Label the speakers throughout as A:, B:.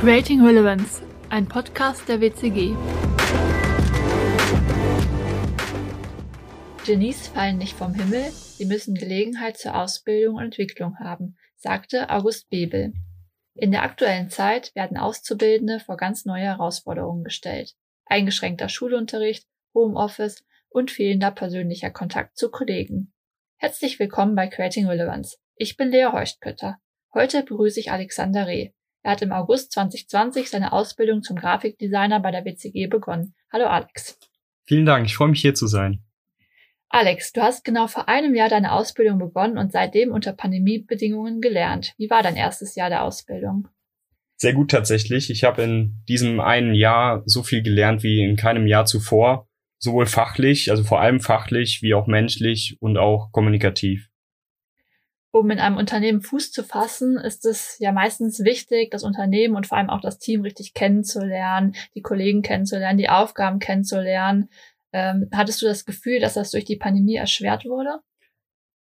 A: Creating Relevance, ein Podcast der WCG. Genies fallen nicht vom Himmel, sie müssen Gelegenheit zur Ausbildung und Entwicklung haben, sagte August Bebel. In der aktuellen Zeit werden Auszubildende vor ganz neue Herausforderungen gestellt. Eingeschränkter Schulunterricht, Homeoffice und fehlender persönlicher Kontakt zu Kollegen. Herzlich willkommen bei Creating Relevance. Ich bin Lea Heuchtkötter. Heute begrüße ich Alexander Reh. Er hat im August 2020 seine Ausbildung zum Grafikdesigner bei der WCG begonnen. Hallo Alex.
B: Vielen Dank, ich freue mich hier zu sein.
A: Alex, du hast genau vor einem Jahr deine Ausbildung begonnen und seitdem unter Pandemiebedingungen gelernt. Wie war dein erstes Jahr der Ausbildung?
B: Sehr gut tatsächlich. Ich habe in diesem einen Jahr so viel gelernt wie in keinem Jahr zuvor, sowohl fachlich, also vor allem fachlich, wie auch menschlich und auch kommunikativ
A: um in einem Unternehmen Fuß zu fassen, ist es ja meistens wichtig, das Unternehmen und vor allem auch das Team richtig kennenzulernen, die Kollegen kennenzulernen, die Aufgaben kennenzulernen. Ähm, hattest du das Gefühl, dass das durch die Pandemie erschwert wurde?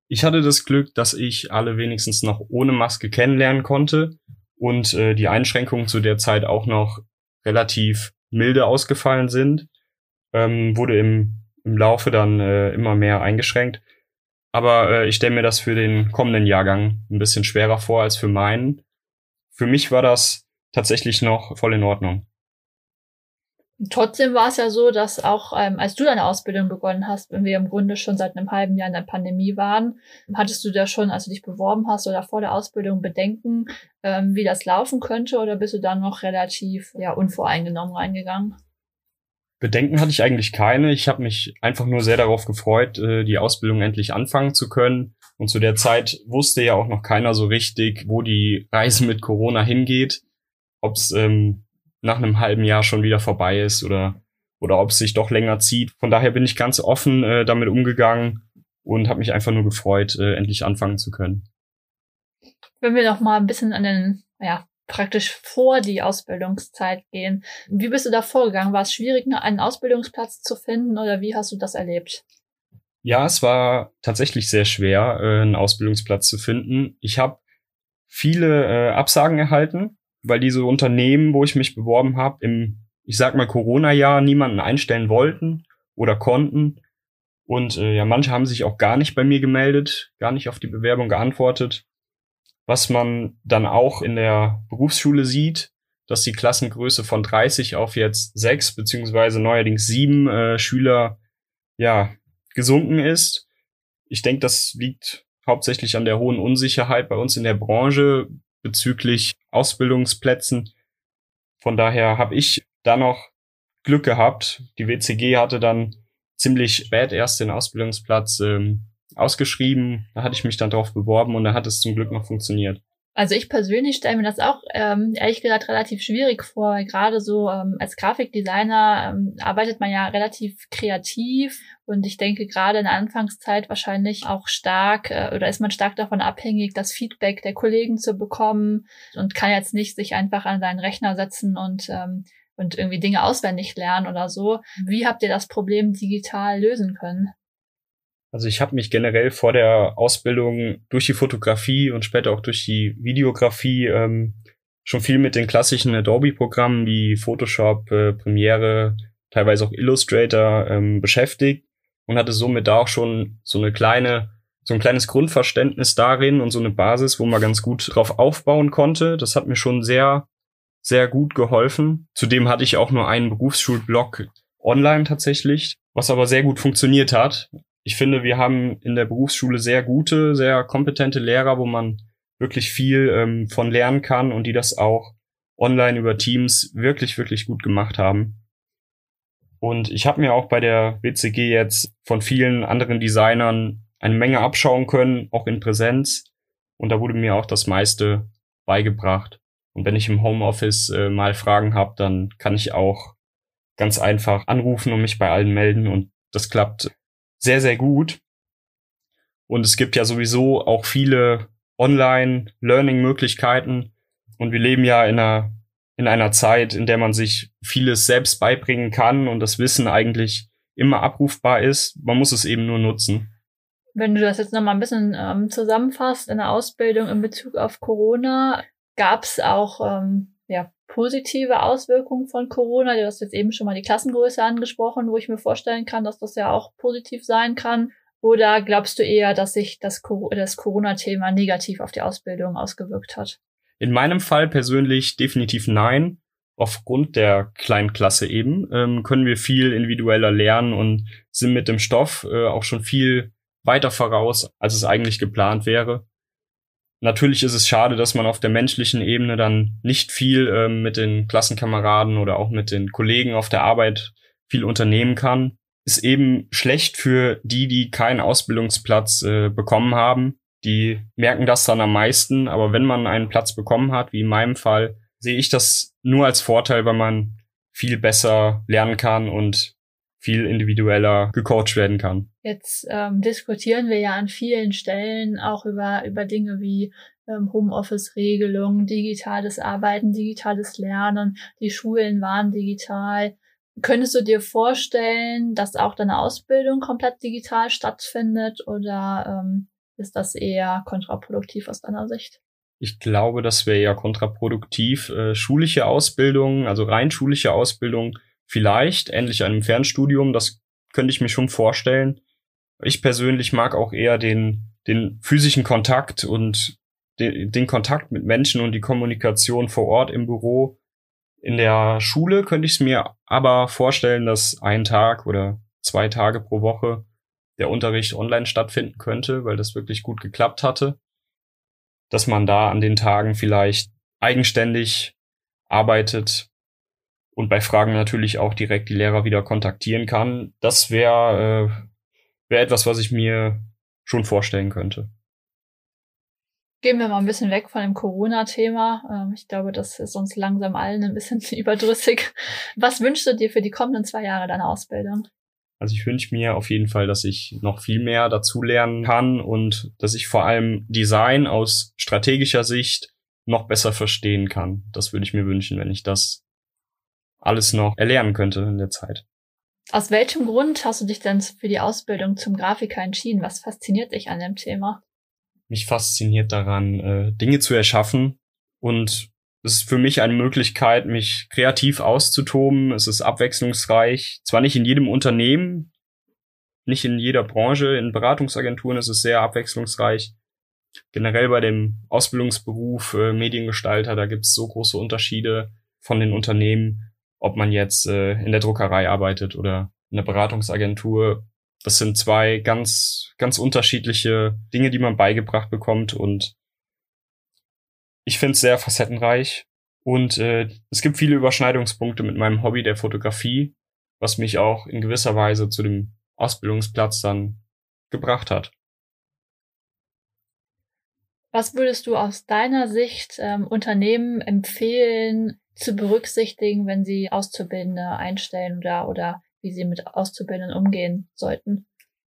B: Ich hatte das Glück, dass ich alle wenigstens noch ohne Maske kennenlernen konnte und äh, die Einschränkungen zu der Zeit auch noch relativ milde ausgefallen sind. Ähm, wurde im, im Laufe dann äh, immer mehr eingeschränkt. Aber äh, ich stelle mir das für den kommenden Jahrgang ein bisschen schwerer vor als für meinen. Für mich war das tatsächlich noch voll in Ordnung.
A: Trotzdem war es ja so, dass auch ähm, als du deine Ausbildung begonnen hast, wenn wir im Grunde schon seit einem halben Jahr in der Pandemie waren, hattest du da schon, als du dich beworben hast oder vor der Ausbildung Bedenken, ähm, wie das laufen könnte, oder bist du dann noch relativ ja unvoreingenommen reingegangen?
B: Bedenken hatte ich eigentlich keine. Ich habe mich einfach nur sehr darauf gefreut, äh, die Ausbildung endlich anfangen zu können. Und zu der Zeit wusste ja auch noch keiner so richtig, wo die Reise mit Corona hingeht. Ob es ähm, nach einem halben Jahr schon wieder vorbei ist oder, oder ob es sich doch länger zieht. Von daher bin ich ganz offen äh, damit umgegangen und habe mich einfach nur gefreut, äh, endlich anfangen zu können.
A: Wenn wir noch mal ein bisschen an den ja, praktisch vor die Ausbildungszeit gehen. Wie bist du da vorgegangen? War es schwierig, einen Ausbildungsplatz zu finden oder wie hast du das erlebt?
B: Ja, es war tatsächlich sehr schwer, äh, einen Ausbildungsplatz zu finden. Ich habe viele äh, Absagen erhalten, weil diese Unternehmen, wo ich mich beworben habe, im, ich sag mal, Corona-Jahr niemanden einstellen wollten oder konnten. Und äh, ja, manche haben sich auch gar nicht bei mir gemeldet, gar nicht auf die Bewerbung geantwortet was man dann auch in der Berufsschule sieht, dass die Klassengröße von 30 auf jetzt sechs beziehungsweise neuerdings sieben äh, Schüler ja gesunken ist. Ich denke, das liegt hauptsächlich an der hohen Unsicherheit bei uns in der Branche bezüglich Ausbildungsplätzen. Von daher habe ich da noch Glück gehabt. Die WCG hatte dann ziemlich spät erst den Ausbildungsplatz ähm, ausgeschrieben, da hatte ich mich dann drauf beworben und da hat es zum Glück noch funktioniert.
A: Also ich persönlich stelle mir das auch ähm, ehrlich gesagt relativ schwierig vor, gerade so ähm, als Grafikdesigner ähm, arbeitet man ja relativ kreativ und ich denke gerade in der Anfangszeit wahrscheinlich auch stark äh, oder ist man stark davon abhängig, das Feedback der Kollegen zu bekommen und kann jetzt nicht sich einfach an seinen Rechner setzen und ähm, und irgendwie Dinge auswendig lernen oder so. Wie habt ihr das Problem digital lösen können?
B: Also ich habe mich generell vor der Ausbildung durch die Fotografie und später auch durch die Videografie ähm, schon viel mit den klassischen Adobe-Programmen wie Photoshop, äh, Premiere, teilweise auch Illustrator ähm, beschäftigt und hatte somit da auch schon so eine kleine, so ein kleines Grundverständnis darin und so eine Basis, wo man ganz gut drauf aufbauen konnte. Das hat mir schon sehr, sehr gut geholfen. Zudem hatte ich auch nur einen Berufsschulblog online tatsächlich, was aber sehr gut funktioniert hat ich finde, wir haben in der Berufsschule sehr gute, sehr kompetente Lehrer, wo man wirklich viel ähm, von lernen kann und die das auch online über Teams wirklich, wirklich gut gemacht haben. Und ich habe mir auch bei der WCG jetzt von vielen anderen Designern eine Menge abschauen können, auch in Präsenz. Und da wurde mir auch das meiste beigebracht. Und wenn ich im Homeoffice äh, mal Fragen habe, dann kann ich auch ganz einfach anrufen und mich bei allen melden. Und das klappt sehr, sehr gut. Und es gibt ja sowieso auch viele Online-Learning-Möglichkeiten. Und wir leben ja in einer, in einer Zeit, in der man sich vieles selbst beibringen kann und das Wissen eigentlich immer abrufbar ist. Man muss es eben nur nutzen.
A: Wenn du das jetzt nochmal ein bisschen ähm, zusammenfasst in der Ausbildung in Bezug auf Corona, gab es auch ähm, ja, positive Auswirkungen von Corona? Du hast jetzt eben schon mal die Klassengröße angesprochen, wo ich mir vorstellen kann, dass das ja auch positiv sein kann. Oder glaubst du eher, dass sich das, das Corona-Thema negativ auf die Ausbildung ausgewirkt hat?
B: In meinem Fall persönlich definitiv nein. Aufgrund der kleinen Klasse eben ähm, können wir viel individueller lernen und sind mit dem Stoff äh, auch schon viel weiter voraus, als es eigentlich geplant wäre. Natürlich ist es schade, dass man auf der menschlichen Ebene dann nicht viel ähm, mit den Klassenkameraden oder auch mit den Kollegen auf der Arbeit viel unternehmen kann. Ist eben schlecht für die, die keinen Ausbildungsplatz äh, bekommen haben, die merken das dann am meisten. Aber wenn man einen Platz bekommen hat, wie in meinem Fall, sehe ich das nur als Vorteil, weil man viel besser lernen kann und viel individueller gecoacht werden kann.
A: Jetzt ähm, diskutieren wir ja an vielen Stellen auch über, über Dinge wie ähm, Homeoffice-Regelungen, digitales Arbeiten, digitales Lernen, die Schulen waren digital. Könntest du dir vorstellen, dass auch deine Ausbildung komplett digital stattfindet oder ähm, ist das eher kontraproduktiv aus deiner Sicht?
B: Ich glaube, das wäre eher kontraproduktiv. Äh, schulische Ausbildung, also rein schulische Ausbildung, vielleicht, ähnlich einem Fernstudium, das könnte ich mir schon vorstellen. Ich persönlich mag auch eher den, den physischen Kontakt und den, den Kontakt mit Menschen und die Kommunikation vor Ort im Büro. In der Schule könnte ich es mir aber vorstellen, dass ein Tag oder zwei Tage pro Woche der Unterricht online stattfinden könnte, weil das wirklich gut geklappt hatte. Dass man da an den Tagen vielleicht eigenständig arbeitet und bei Fragen natürlich auch direkt die Lehrer wieder kontaktieren kann. Das wäre äh, wär etwas, was ich mir schon vorstellen könnte.
A: Gehen wir mal ein bisschen weg von dem Corona-Thema. Ähm, ich glaube, das ist uns langsam allen ein bisschen überdrüssig. Was wünschst du dir für die kommenden zwei Jahre deiner Ausbildung?
B: Also ich wünsche mir auf jeden Fall, dass ich noch viel mehr dazu lernen kann und dass ich vor allem Design aus strategischer Sicht noch besser verstehen kann. Das würde ich mir wünschen, wenn ich das alles noch erlernen könnte in der Zeit.
A: Aus welchem Grund hast du dich denn für die Ausbildung zum Grafiker entschieden? Was fasziniert dich an dem Thema?
B: Mich fasziniert daran, äh, Dinge zu erschaffen und es ist für mich eine Möglichkeit, mich kreativ auszutoben. Es ist abwechslungsreich. Zwar nicht in jedem Unternehmen, nicht in jeder Branche. In Beratungsagenturen ist es sehr abwechslungsreich. Generell bei dem Ausbildungsberuf äh, Mediengestalter, da gibt es so große Unterschiede von den Unternehmen, ob man jetzt äh, in der Druckerei arbeitet oder in der Beratungsagentur. Das sind zwei ganz, ganz unterschiedliche Dinge, die man beigebracht bekommt und ich finde es sehr facettenreich und äh, es gibt viele Überschneidungspunkte mit meinem Hobby der Fotografie, was mich auch in gewisser Weise zu dem Ausbildungsplatz dann gebracht hat.
A: Was würdest du aus deiner Sicht ähm, Unternehmen empfehlen zu berücksichtigen, wenn sie Auszubildende einstellen oder, oder wie sie mit Auszubildenden umgehen sollten?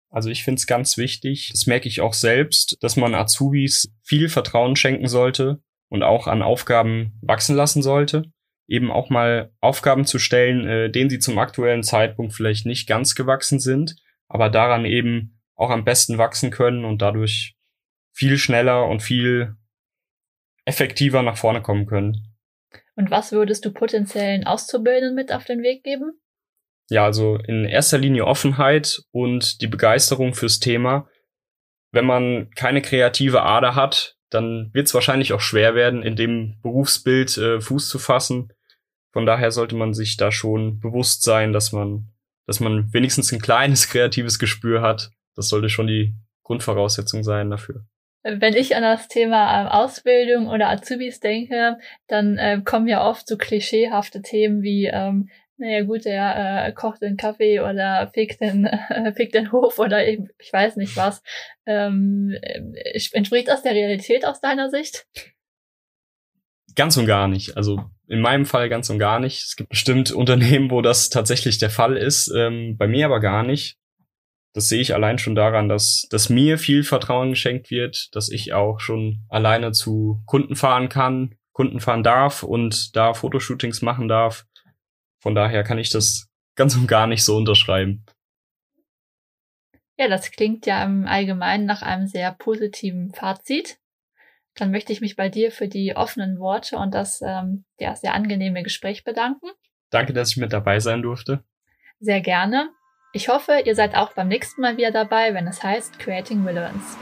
B: Also ich finde es ganz wichtig, das merke ich auch selbst, dass man Azubis viel Vertrauen schenken sollte und auch an Aufgaben wachsen lassen sollte. Eben auch mal Aufgaben zu stellen, äh, denen sie zum aktuellen Zeitpunkt vielleicht nicht ganz gewachsen sind, aber daran eben auch am besten wachsen können und dadurch viel schneller und viel effektiver nach vorne kommen können.
A: Und was würdest du potenziellen Auszubildenden mit auf den Weg geben?
B: Ja, also in erster Linie Offenheit und die Begeisterung fürs Thema. Wenn man keine kreative Ader hat, dann wird es wahrscheinlich auch schwer werden, in dem Berufsbild äh, Fuß zu fassen. Von daher sollte man sich da schon bewusst sein, dass man, dass man wenigstens ein kleines kreatives Gespür hat. Das sollte schon die Grundvoraussetzung sein dafür.
A: Wenn ich an das Thema äh, Ausbildung oder Azubis denke, dann äh, kommen ja oft so klischeehafte Themen wie ähm, naja gut, er äh, kocht den Kaffee oder fegt den, äh, fegt den Hof oder ich, ich weiß nicht was. Ähm, äh, entspricht das der Realität aus deiner Sicht?
B: Ganz und gar nicht. Also in meinem Fall ganz und gar nicht. Es gibt bestimmt Unternehmen, wo das tatsächlich der Fall ist. Ähm, bei mir aber gar nicht. Das sehe ich allein schon daran, dass, dass mir viel Vertrauen geschenkt wird, dass ich auch schon alleine zu Kunden fahren kann, Kunden fahren darf und da Fotoshootings machen darf von daher kann ich das ganz und gar nicht so unterschreiben.
A: Ja, das klingt ja im Allgemeinen nach einem sehr positiven Fazit. Dann möchte ich mich bei dir für die offenen Worte und das ähm, ja, sehr angenehme Gespräch bedanken.
B: Danke, dass ich mit dabei sein durfte.
A: Sehr gerne. Ich hoffe, ihr seid auch beim nächsten Mal wieder dabei, wenn es heißt Creating Relevance.